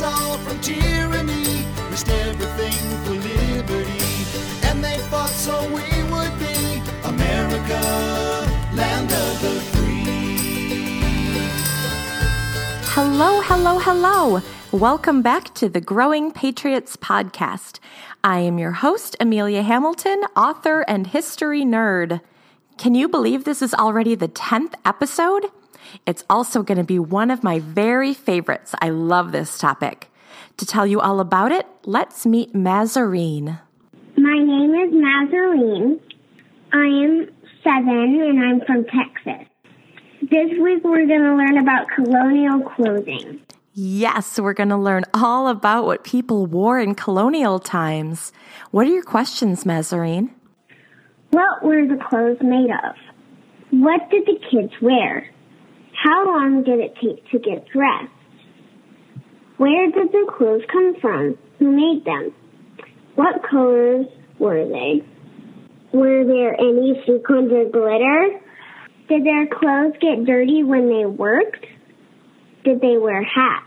us all from tyranny, risked everything for liberty. And they fought so we would be America, land of the free. Hello, hello, hello. Welcome back to the Growing Patriots podcast. I am your host, Amelia Hamilton, author and history nerd. Can you believe this is already the 10th episode? It's also going to be one of my very favorites. I love this topic. To tell you all about it, let's meet Mazarine. My name is Mazarine. I am seven and I'm from Texas. This week we're going to learn about colonial clothing. Yes, we're going to learn all about what people wore in colonial times. What are your questions, Mazarine? What were the clothes made of? What did the kids wear? How long did it take to get dressed? Where did the clothes come from? Who made them? What colors were they? Were there any sequins or glitter? Did their clothes get dirty when they worked? Did they wear hats?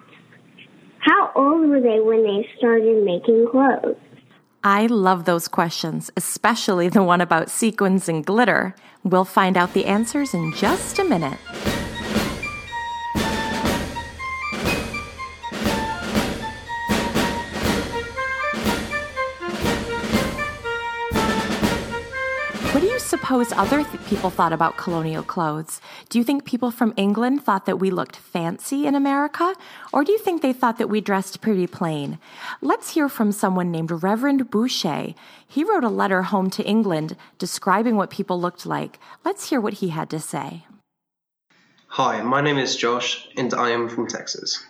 How old were they when they started making clothes? I love those questions, especially the one about sequins and glitter. We'll find out the answers in just a minute. Suppose other th- people thought about colonial clothes? Do you think people from England thought that we looked fancy in America? Or do you think they thought that we dressed pretty plain? Let's hear from someone named Reverend Boucher. He wrote a letter home to England describing what people looked like. Let's hear what he had to say. Hi, my name is Josh, and I am from Texas.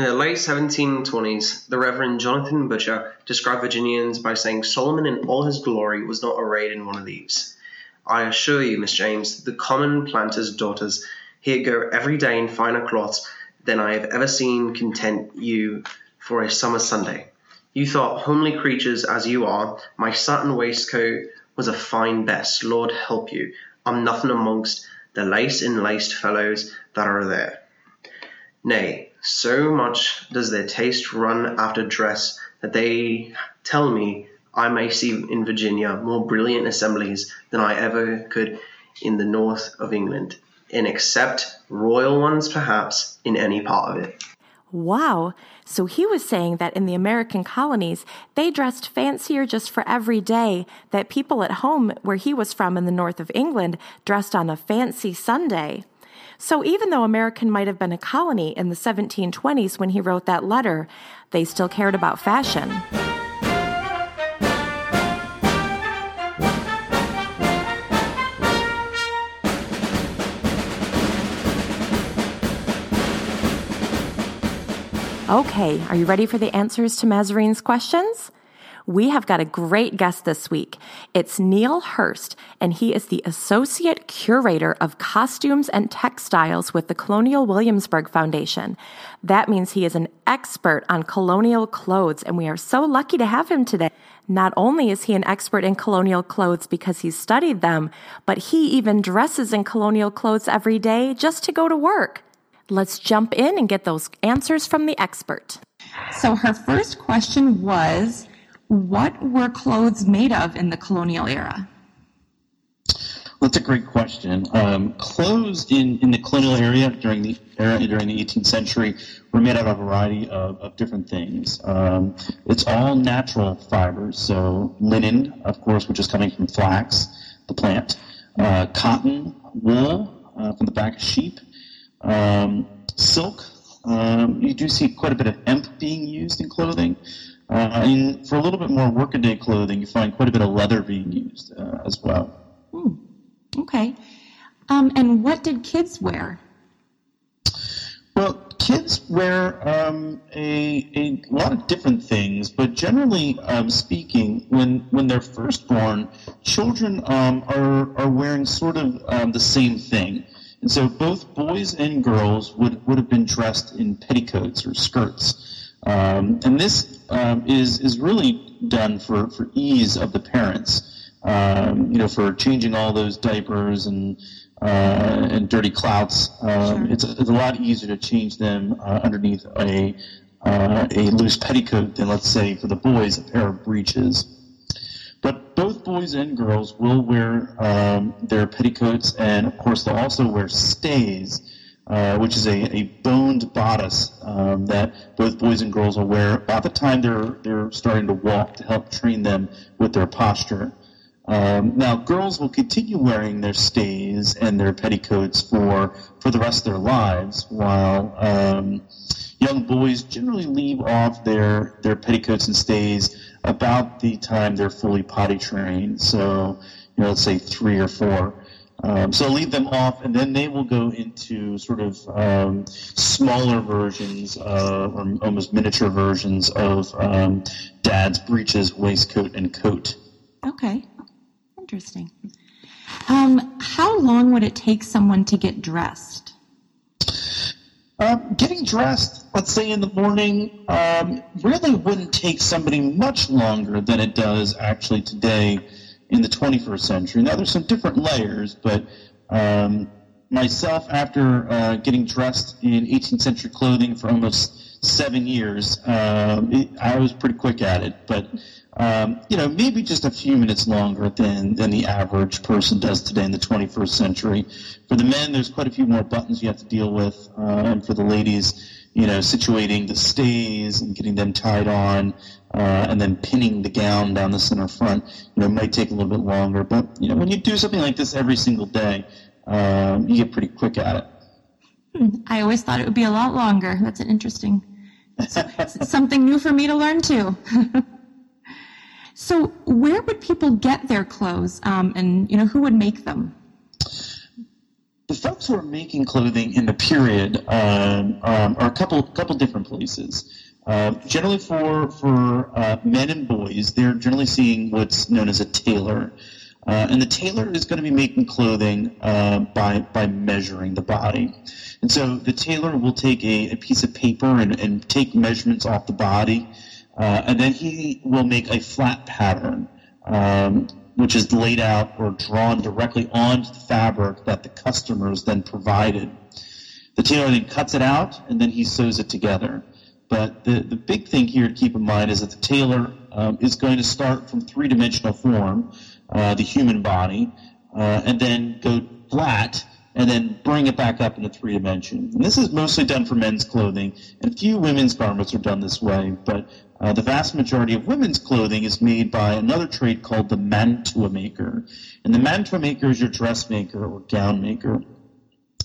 In the late 1720s, the Reverend Jonathan Butcher described Virginians by saying Solomon in all his glory was not arrayed in one of these. I assure you, Miss James, the common planter's daughters here go every day in finer cloths than I have ever seen content you for a summer Sunday. You thought, homely creatures as you are, my satin waistcoat was a fine best. Lord help you, I'm nothing amongst the lace enlaced fellows that are there. Nay, so much does their taste run after dress that they tell me I may see in Virginia more brilliant assemblies than I ever could in the north of England, and except royal ones perhaps in any part of it. Wow. So he was saying that in the American colonies, they dressed fancier just for every day, that people at home where he was from in the north of England dressed on a fancy Sunday. So even though American might have been a colony in the 1720s when he wrote that letter, they still cared about fashion. Okay, are you ready for the answers to Mazarine's questions? We have got a great guest this week. It's Neal Hurst, and he is the Associate Curator of Costumes and Textiles with the Colonial Williamsburg Foundation. That means he is an expert on colonial clothes, and we are so lucky to have him today. Not only is he an expert in colonial clothes because he's studied them, but he even dresses in colonial clothes every day just to go to work. Let's jump in and get those answers from the expert. So her first question was, what were clothes made of in the colonial era? That's a great question. Um, clothes in, in the colonial area during the era during the 18th century were made out of a variety of, of different things. Um, it's all natural fibers, so linen, of course, which is coming from flax, the plant, uh, cotton, wool uh, from the back of sheep, um, silk. Um, you do see quite a bit of hemp being used in clothing. Uh, and for a little bit more workaday clothing, you find quite a bit of leather being used uh, as well. Okay. Um, and what did kids wear? Well, kids wear um, a, a lot of different things, but generally um, speaking, when, when they're first born, children um, are, are wearing sort of um, the same thing. And so both boys and girls would, would have been dressed in petticoats or skirts. Um, and this um, is, is really done for, for ease of the parents, um, you know, for changing all those diapers and, uh, and dirty clouts. Um, it's, it's a lot easier to change them uh, underneath a, uh, a loose petticoat than, let's say, for the boys, a pair of breeches. But both boys and girls will wear um, their petticoats, and of course, they'll also wear stays, uh, which is a, a boned bodice um, that both boys and girls will wear about the time they're they're starting to walk to help train them with their posture. Um, now, girls will continue wearing their stays and their petticoats for for the rest of their lives, while um, young boys generally leave off their their petticoats and stays about the time they're fully potty trained. So, you know, let's say three or four. Um, so leave them off, and then they will go into sort of um, smaller versions, uh, or almost miniature versions of um, dad's breeches, waistcoat, and coat. Okay, interesting. Um, how long would it take someone to get dressed? Um, getting dressed, let's say in the morning, um, really wouldn't take somebody much longer than it does actually today in the 21st century. Now, there's some different layers, but um, myself, after uh, getting dressed in 18th century clothing for almost seven years, um, it, I was pretty quick at it. But um, you know, maybe just a few minutes longer than, than the average person does today in the 21st century. For the men, there's quite a few more buttons you have to deal with, uh, and for the ladies, you know, situating the stays and getting them tied on, uh, and then pinning the gown down the center front, you know, might take a little bit longer. But you know, when you do something like this every single day, um, you get pretty quick at it. Hmm, I always thought it would be a lot longer. That's an interesting, something new for me to learn too. So, where would people get their clothes, um, and you know who would make them? The folks who are making clothing in the period um, um, are a couple couple different places. Uh, generally, for for uh, men and boys, they're generally seeing what's known as a tailor, uh, and the tailor is going to be making clothing uh, by by measuring the body. And so, the tailor will take a, a piece of paper and, and take measurements off the body. Uh, and then he will make a flat pattern, um, which is laid out or drawn directly onto the fabric that the customers then provided. The tailor then cuts it out and then he sews it together. But the, the big thing here to keep in mind is that the tailor um, is going to start from three dimensional form, uh, the human body, uh, and then go flat and then bring it back up into three dimension. And this is mostly done for men's clothing, and a few women's garments are done this way, but uh, the vast majority of women's clothing is made by another trade called the mantua maker. And the mantua maker is your dressmaker or gown maker.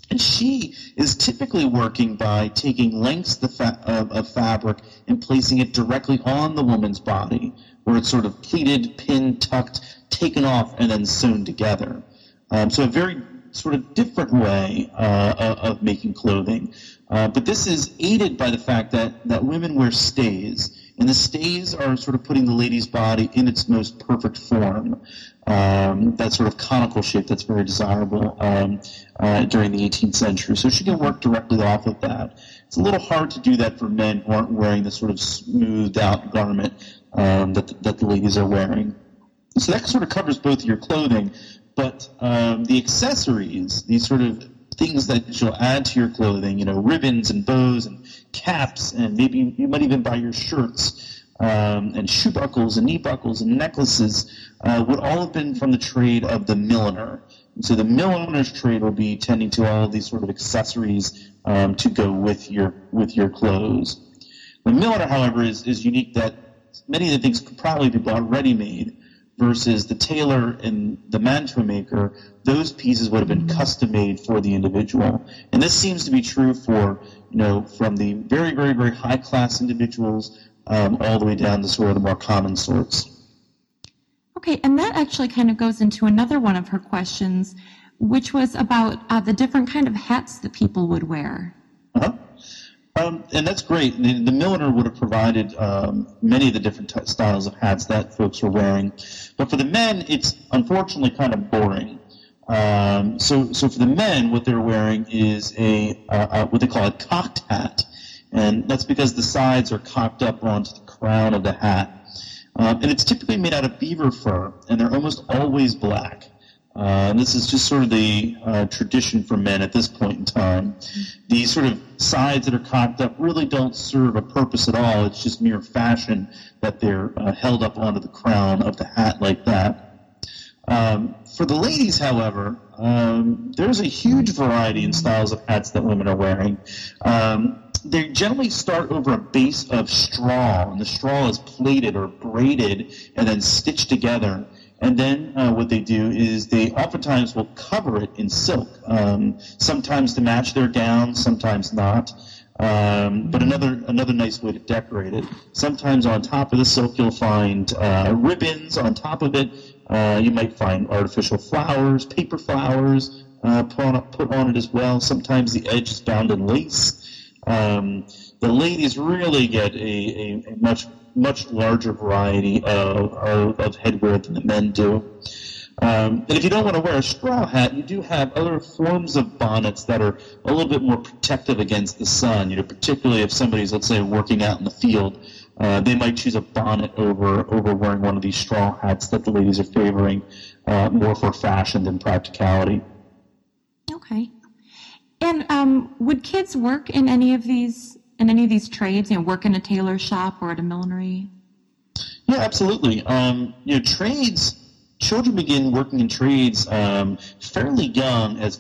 And she is typically working by taking lengths of, of, fabric and placing it directly on the woman's body, where it's sort of pleated, pinned, tucked, taken off, and then sewn together. Um, so a very sort of different way uh, of making clothing. Uh, but this is aided by the fact that, that women wear stays. And the stays are sort of putting the lady's body in its most perfect form. Um, that sort of conical shape that's very desirable um, uh, during the 18th century. So she can work directly off of that. It's a little hard to do that for men who aren't wearing the sort of smoothed out garment um, that, that the ladies are wearing. So that sort of covers both your clothing, but um, the accessories, these sort of things that you'll add to your clothing, you know, ribbons and bows and caps, and maybe you might even buy your shirts um, and shoe buckles and knee buckles and necklaces, uh, would all have been from the trade of the milliner. And so the milliner's trade will be tending to all these sort of accessories um, to go with your with your clothes. The milliner, however, is, is unique that many of the things could probably be bought ready made versus the tailor and the mantua maker, those pieces would have been custom made for the individual. And this seems to be true for, you know, from the very, very, very high class individuals um, all the way down to sort of the more common sorts. Okay, and that actually kind of goes into another one of her questions, which was about uh, the different kind of hats that people would wear. Um, and that's great. The, the, milliner would have provided um, many of the different t- styles of hats that folks were wearing, but for the men, it's unfortunately kind of boring. Um, so, so for the men, what they're wearing is a uh, uh, what they call a cocked hat, and that's because the sides are cocked up onto the crown of the hat, um, and it's typically made out of beaver fur, and they're almost always black. Uh, and this is just sort of the uh, tradition for men at this point in time. These sort of sides that are cocked up really don't serve a purpose at all. It's just mere fashion that they're uh, held up onto the crown of the hat like that. Um, for the ladies, however, um, there's a huge variety in styles of hats that women are wearing. Um, they generally start over a base of straw, and the straw is plaited or braided and then stitched together. And then uh, what they do is they oftentimes will cover it in silk, um, sometimes to match their gown, sometimes not. Um, but another another nice way to decorate it. Sometimes on top of the silk you'll find uh, ribbons. On top of it, uh, you might find artificial flowers, paper flowers uh, put, on, put on it as well. Sometimes the edge is bound in lace. Um, the ladies really get a, a, a much much larger variety of, of, of headwear than the men do. Um, and if you don't want to wear a straw hat, you do have other forms of bonnets that are a little bit more protective against the sun. You know, particularly if somebody's, let's say, working out in the field, uh, they might choose a bonnet over over wearing one of these straw hats that the ladies are favoring uh, more for fashion than practicality. Okay. And um, would kids work in any of these in any of these trades? You know, work in a tailor shop or at a millinery? Yeah, absolutely. Um, you know, trades. Children begin working in trades um, fairly young, as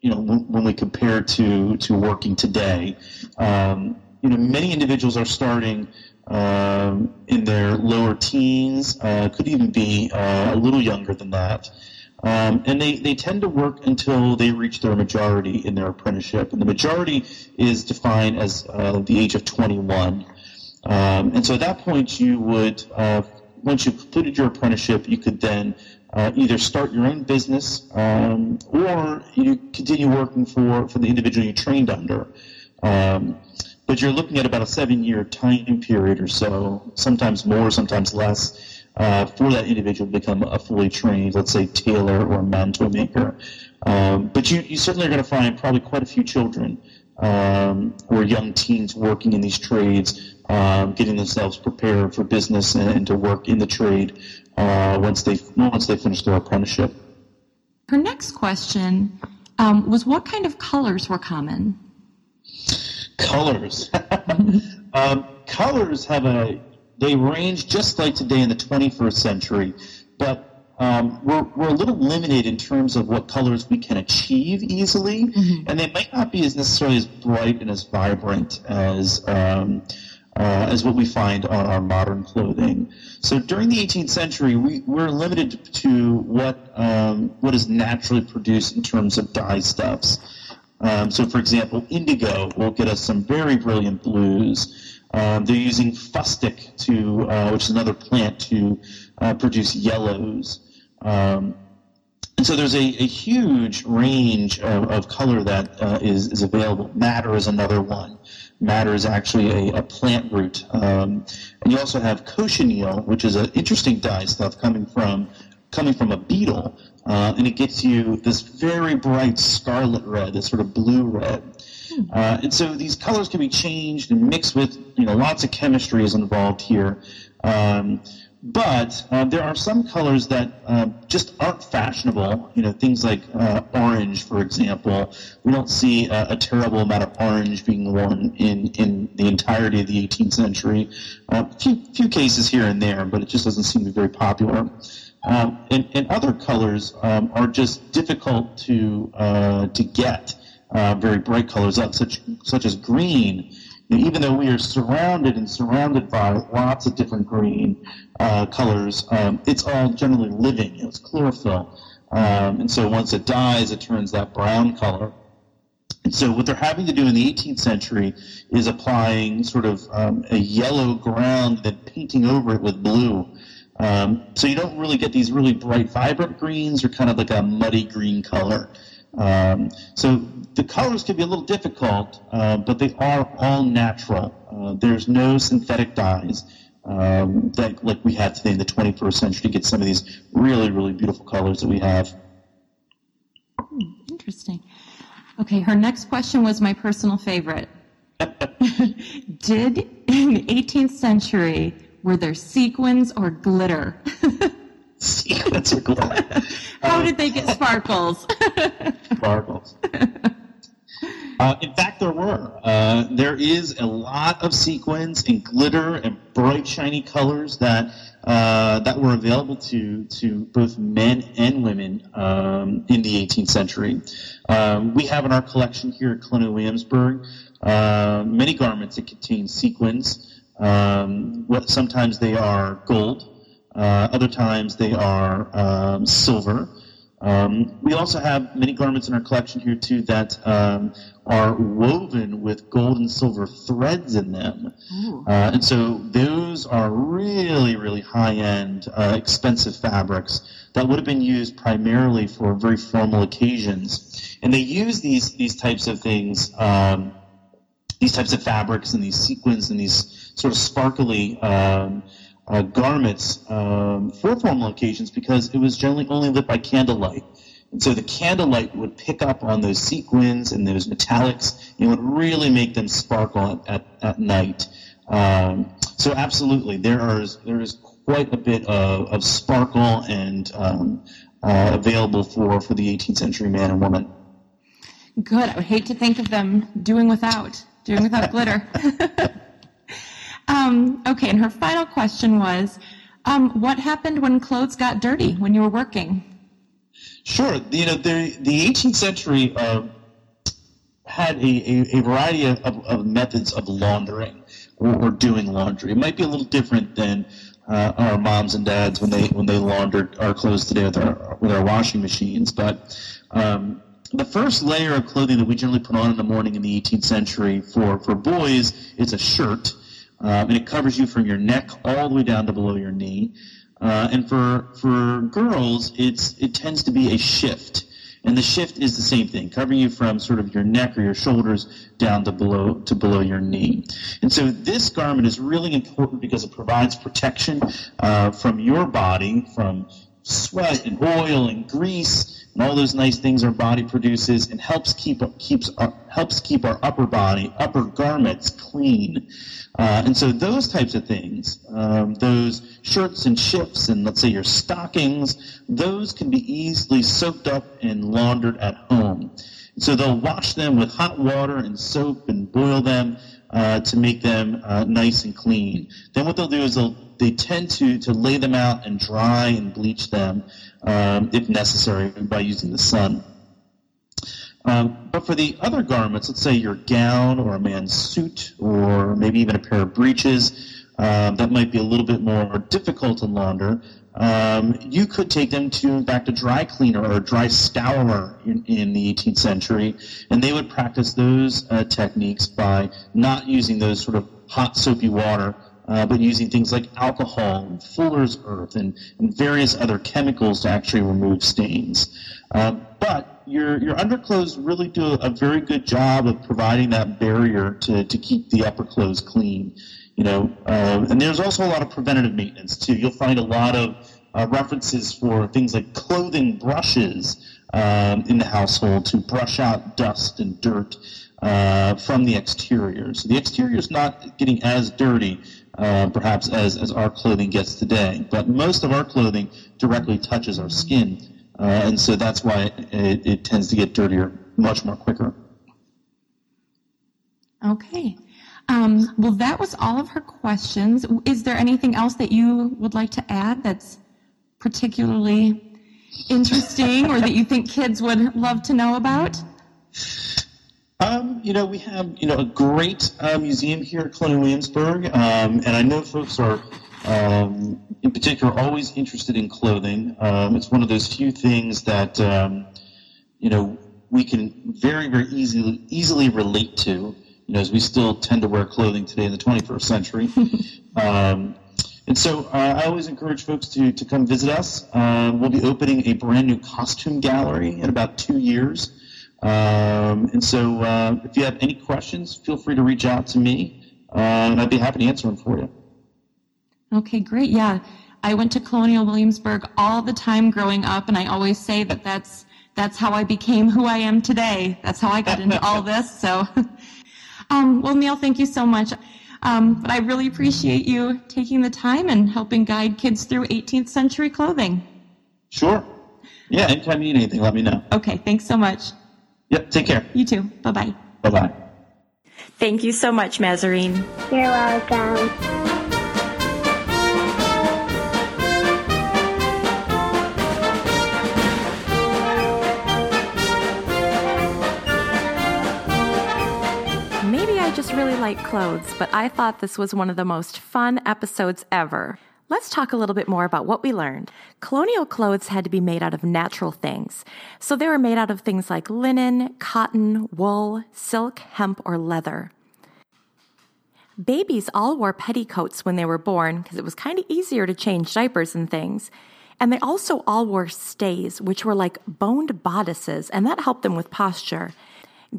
you know, when, when, we compare to to working today. Um, you know, many individuals are starting um, in their lower teens, uh, could even be uh, a little younger than that. Um, and they, they tend to work until they reach their majority in their apprenticeship. And the majority is defined as uh, the age of 21. Um, and so at that point, you would, uh, once you've completed your apprenticeship, you could then uh, either start your own business um, or you continue working for, for the individual you trained under. Um, but you're looking at about a seven year time period or so, sometimes more, sometimes less uh, for that individual to become a fully trained, let's say, tailor or mantua maker. Um, but you, you certainly are going to find probably quite a few children um, or young teens working in these trades, um, getting themselves prepared for business and, and to work in the trade uh, once they once they finish their apprenticeship. Her next question um, was, what kind of colors were common? Colors. Um, colors have a they range just like today in the 21st century, but um, we're, we're a little limited in terms of what colors we can achieve easily, mm-hmm. and they might not be as necessarily as bright and as vibrant as um, uh, as what we find on our modern clothing. So during the 18th century, we, we're limited to what um, what is naturally produced in terms of dye stuffs. Um, so, for example, indigo will get us some very brilliant blues. Um, they're using fustic to, uh, which is another plant, to uh, produce yellows. Um, and so there's a, a huge range of, of color that uh, is is, available. Madder is another one. Madder is actually a, a plant root. Um, and you also have cochineal, which is an interesting dye stuff coming from coming from a beetle. Uh, and it gets you this very bright scarlet red, this sort of blue red. Uh, and so these colors can be changed and mixed with, you know, lots of chemistry is involved here. Um, but uh, there are some colors that uh, just aren't fashionable. You know, things like uh, orange, for example. We don't see a, terrible amount of orange being worn in, in the entirety of the 18th century. A uh, few, few cases here and there, but it just doesn't seem to be very popular. Um, and, and, other colors um, are just difficult to uh, to get uh, very bright colors such such as green. And even though we are surrounded and surrounded by lots of different green uh, colors, um, it's all generally living. It's chlorophyll, um, and so once it dies, it turns that brown color. And so what they're having to do in the 18th century is applying sort of um, a yellow ground, then painting over it with blue. Um, so you don't really get these really bright, vibrant greens, or kind of like a muddy green color. Um, so the colors can be a little difficult, uh, but they are all natural. Uh, there's no synthetic dyes um, that like we have today in the 21st century to get some of these really, really beautiful colors that we have. Interesting. Okay, her next question was my personal favorite. Did in the 18th century were there sequins or glitter? sequins or glitter. How did they get sparkles? sparkles. Uh, in fact, there were. Uh, there is a lot of sequins and glitter and bright, shiny colors that uh, that were available to to both men and women um, in the 18th century. Um, we have in our collection here at Colonial Williamsburg uh, many garments that contain sequins. Um, what sometimes they are gold, uh, other times they are um, silver. Um, we also have many garments in our collection here too that um, are woven with gold and silver threads in them, uh, and so those are really, really high-end, uh, expensive fabrics that would have been used primarily for very formal occasions. And they use these these types of things, um, these types of fabrics and these sequins and these sort of sparkly. Uh, garments um, for formal occasions because it was generally only lit by candlelight. And so the candlelight would pick up on those sequins and those metallics and would really make them sparkle at, at, night. Um, so absolutely, there is there is quite a bit of, of sparkle and um, uh, available for, for the 18th century man and woman. Good. I would hate to think of them doing without, doing without glitter. um, okay, and her final question was, um, what happened when clothes got dirty when you were working? Sure. You know, the, the 18th century uh, had a, a, a variety of, of, of, methods of laundering or, or, doing laundry. It might be a little different than uh, our moms and dads when they when they laundered our clothes today with our with our washing machines. But um, the first layer of clothing that we generally put on in the morning in the 18th century for, for boys is a shirt, um, and it covers you from your neck all the way down to below your knee. Uh, and for for girls, it's it tends to be a shift, and the shift is the same thing, covering you from sort of your neck or your shoulders down to below to below your knee. And so this garment is really important because it provides protection uh, from your body from sweat and oil and grease and all those nice things our body produces, and helps keep keeps our, helps keep our upper body upper garments clean. Uh, and so those types of things, um, those shirts and shifts and let's say your stockings, those can be easily soaked up and laundered at home. So they'll wash them with hot water and soap and boil them uh, to make them uh, nice and clean. Then what they'll do is they'll they tend to, to lay them out and dry and bleach them um, if necessary by using the sun. Um, but for the other garments, let's say your gown or a man's suit or maybe even a pair of breeches, um, that might be a little bit more difficult to launder. Um, you could take them to back to dry cleaner or dry scourer in, in the 18th century, and they would practice those uh, techniques by not using those sort of hot soapy water, uh, but using things like alcohol and fuller's earth and, and various other chemicals to actually remove stains. Uh, but your your underclothes really do a very good job of providing that barrier to, to keep the upper clothes clean. You know, uh, and there's also a lot of preventative maintenance too. You'll find a lot of uh, references for things like clothing brushes um, in the household to brush out dust and dirt uh, from the exterior. So the exterior is not getting as dirty, uh, perhaps as, as our clothing gets today. But most of our clothing directly touches our skin, uh, and so that's why it, it, tends to get dirtier much more quicker. Okay. Um, well, that was all of her questions. Is there anything else that you would like to add that's particularly interesting or that you think kids would love to know about? Um, you know, we have you know a great uh, museum here at Colonial Williamsburg, um, and I know folks are, um, in particular, always interested in clothing. Um, it's one of those few things that um, you know we can very very easily easily relate to. You know, as we still tend to wear clothing today in the 21st century. Um, and so uh, I always encourage folks to, to come visit us. Uh, we'll be opening a brand new costume gallery in about two years. Um, and so uh, if you have any questions, feel free to reach out to me, uh, and I'd be happy to answer them for you. Okay, great. Yeah, I went to Colonial Williamsburg all the time growing up, and I always say that that's that's how I became who I am today. That's how I got into all this. So, um, well, Neal, thank you so much. Um, but I really appreciate you taking the time and helping guide kids through 18th century clothing. Sure. Yeah, anytime you need anything, let me know. Okay, thanks so much. Yep, take care. You too. Bye bye. Bye bye. Thank you so much, Mazarine. You're welcome. Maybe I just really like clothes, but I thought this was one of the most fun episodes ever. Let's talk a little bit more about what we learned. Colonial clothes had to be made out of natural things. So they were made out of things like linen, cotton, wool, silk, hemp, or leather. Babies all wore petticoats when they were born because it was kind of easier to change diapers and things. And they also all wore stays, which were like boned bodices, and that helped them with posture.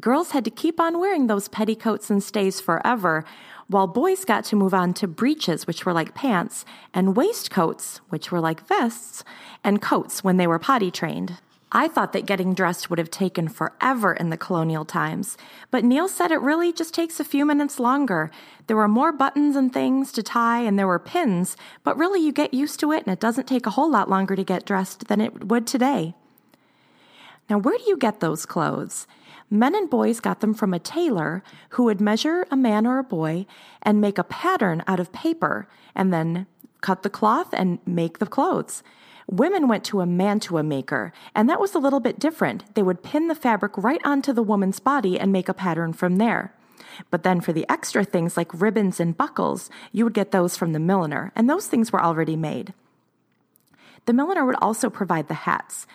Girls had to keep on wearing those petticoats and stays forever, while boys got to move on to breeches, which were like pants, and waistcoats, which were like vests, and coats when they were potty trained. I thought that getting dressed would have taken forever in the colonial times, but Neal said it really just takes a few minutes longer. There were more buttons and things to tie, and there were pins, but really you get used to it, and it doesn't take a whole lot longer to get dressed than it would today. Now, where do you get those clothes? Men and boys got them from a tailor who would measure a man or a boy and make a pattern out of paper and then cut the cloth and make the clothes. Women went to a mantua maker, and that was a little bit different. They would pin the fabric right onto the woman's body and make a pattern from there. But then for the extra things like ribbons and buckles, you would get those from the milliner, and those things were already made. The milliner would also provide the hats.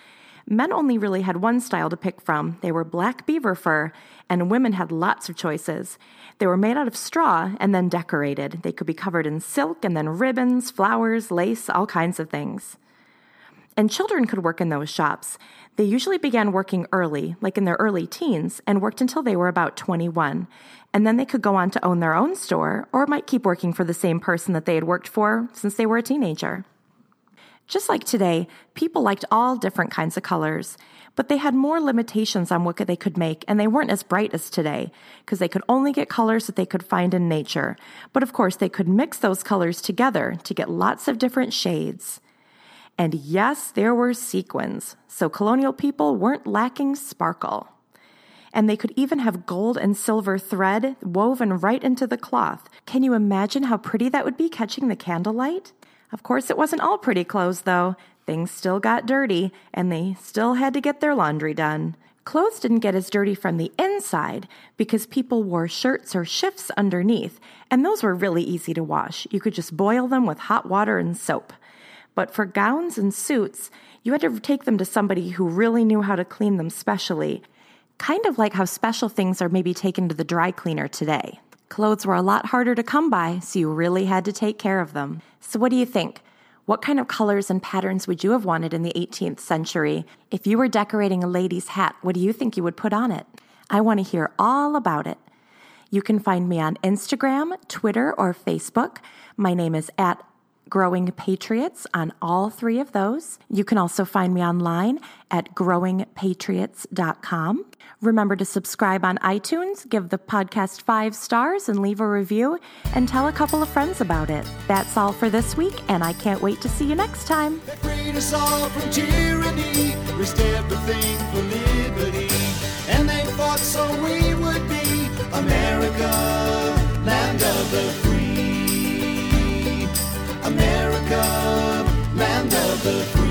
Men only really had one style to pick from. They were black beaver fur, and women had lots of choices. They were made out of straw and then decorated. They could be covered in silk and then ribbons, flowers, lace, all kinds of things. And children could work in those shops. They usually began working early, like in their early teens, and worked until they were about 21. And then they could go on to own their own store or might keep working for the same person that they had worked for since they were a teenager. Just like today, people liked all different kinds of colors, but they had more limitations on what they could make, and they weren't as bright as today, because they could only get colors that they could find in nature. But of course, they could mix those colors together to get lots of different shades. And yes, there were sequins, so colonial people weren't lacking sparkle. And they could even have gold and silver thread woven right into the cloth. Can you imagine how pretty that would be catching the candlelight? Of course, it wasn't all pretty clothes, though. Things still got dirty, and they still had to get their laundry done. Clothes didn't get as dirty from the inside because people wore shirts or shifts underneath, and those were really easy to wash. You could just boil them with hot water and soap. But for gowns and suits, you had to take them to somebody who really knew how to clean them specially, kind of like how special things are maybe taken to the dry cleaner today. Clothes were a lot harder to come by, so you really had to take care of them. So, what do you think? What kind of colors and patterns would you have wanted in the 18th century? If you were decorating a lady's hat, what do you think you would put on it? I want to hear all about it. You can find me on Instagram, Twitter, or Facebook. My name is at Growing Patriots on all three of those. You can also find me online at growingpatriots.com. Remember to subscribe on iTunes, give the podcast five stars, and leave a review, and tell a couple of friends about it. That's all for this week, and I can't wait to see you next time. Freed us all from tyranny, for liberty. And they fought so we would be America, land of the free. America, land of the free.